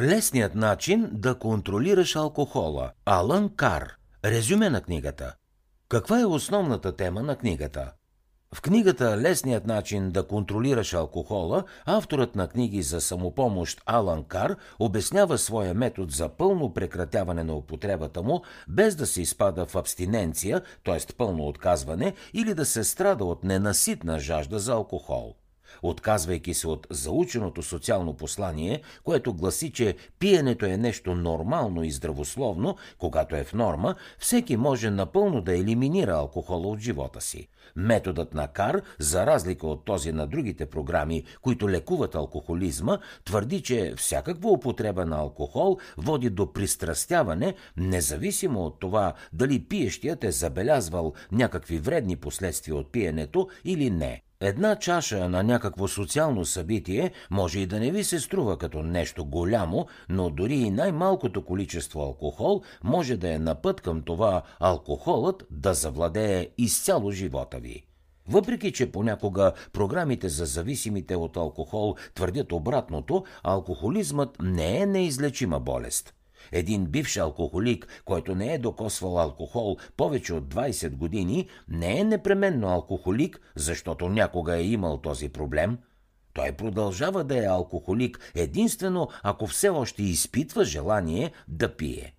Лесният начин да контролираш алкохола. Алън Кар. Резюме на книгата. Каква е основната тема на книгата? В книгата Лесният начин да контролираш алкохола, авторът на книги за самопомощ Алан Кар обяснява своя метод за пълно прекратяване на употребата му, без да се изпада в абстиненция, т.е. пълно отказване, или да се страда от ненаситна жажда за алкохол отказвайки се от заученото социално послание, което гласи, че пиенето е нещо нормално и здравословно, когато е в норма, всеки може напълно да елиминира алкохола от живота си. Методът на Кар, за разлика от този на другите програми, които лекуват алкохолизма, твърди, че всякаква употреба на алкохол води до пристрастяване, независимо от това дали пиещият е забелязвал някакви вредни последствия от пиенето или не. Една чаша на някакво социално събитие може и да не ви се струва като нещо голямо, но дори и най-малкото количество алкохол може да е на път към това алкохолът да завладее изцяло живота ви. Въпреки, че понякога програмите за зависимите от алкохол твърдят обратното, алкохолизмът не е неизлечима болест. Един бивш алкохолик, който не е докосвал алкохол повече от 20 години, не е непременно алкохолик, защото някога е имал този проблем. Той продължава да е алкохолик единствено ако все още изпитва желание да пие.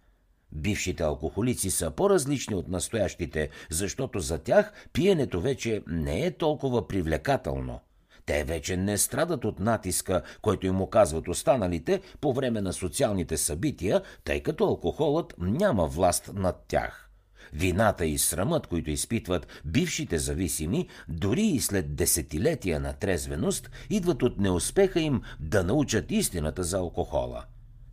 Бившите алкохолици са по-различни от настоящите, защото за тях пиенето вече не е толкова привлекателно. Те вече не страдат от натиска, който им оказват останалите по време на социалните събития, тъй като алкохолът няма власт над тях. Вината и срамът, които изпитват бившите зависими, дори и след десетилетия на трезвеност, идват от неуспеха им да научат истината за алкохола.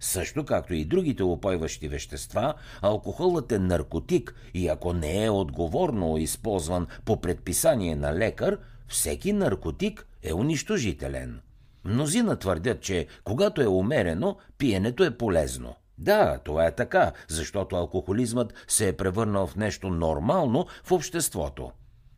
Също както и другите опойващи вещества, алкохолът е наркотик и ако не е отговорно използван по предписание на лекар, всеки наркотик е унищожителен. Мнозина твърдят, че когато е умерено, пиенето е полезно. Да, това е така, защото алкохолизмът се е превърнал в нещо нормално в обществото.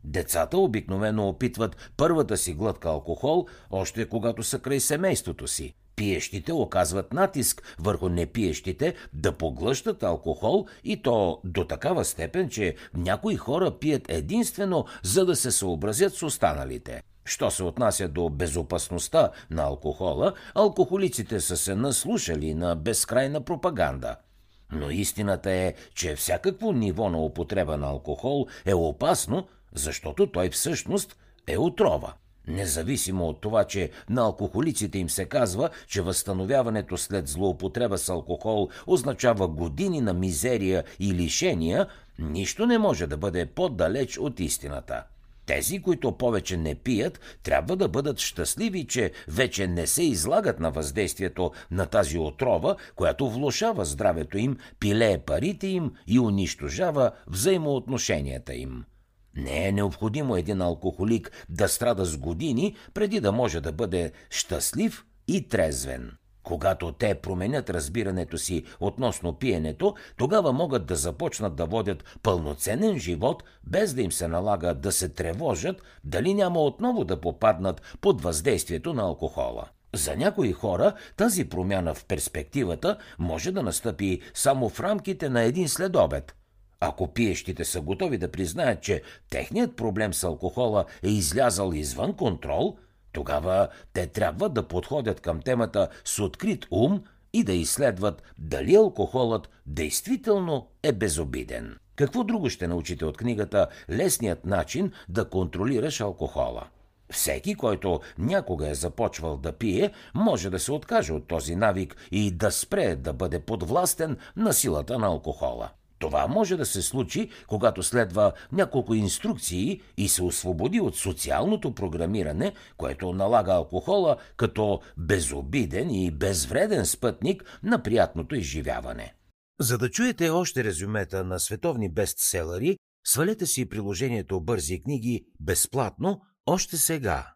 Децата обикновено опитват първата си глътка алкохол, още когато са край семейството си. Пиещите оказват натиск върху непиещите да поглъщат алкохол и то до такава степен, че някои хора пият единствено за да се съобразят с останалите. Що се отнася до безопасността на алкохола, алкохолиците са се наслушали на безкрайна пропаганда. Но истината е, че всякакво ниво на употреба на алкохол е опасно, защото той всъщност е отрова. Независимо от това, че на алкохолиците им се казва, че възстановяването след злоупотреба с алкохол означава години на мизерия и лишения, нищо не може да бъде по-далеч от истината. Тези, които повече не пият, трябва да бъдат щастливи, че вече не се излагат на въздействието на тази отрова, която влушава здравето им, пилее парите им и унищожава взаимоотношенията им. Не е необходимо един алкохолик да страда с години, преди да може да бъде щастлив и трезвен. Когато те променят разбирането си относно пиенето, тогава могат да започнат да водят пълноценен живот, без да им се налага да се тревожат дали няма отново да попаднат под въздействието на алкохола. За някои хора тази промяна в перспективата може да настъпи само в рамките на един следобед. Ако пиещите са готови да признаят, че техният проблем с алкохола е излязал извън контрол – тогава те трябва да подходят към темата с открит ум и да изследват дали алкохолът действително е безобиден. Какво друго ще научите от книгата Лесният начин да контролираш алкохола? Всеки, който някога е започвал да пие, може да се откаже от този навик и да спре да бъде подвластен на силата на алкохола. Това може да се случи, когато следва няколко инструкции и се освободи от социалното програмиране, което налага алкохола като безобиден и безвреден спътник на приятното изживяване. За да чуете още резюмета на световни бестселери, свалете си приложението Бързи книги безплатно още сега.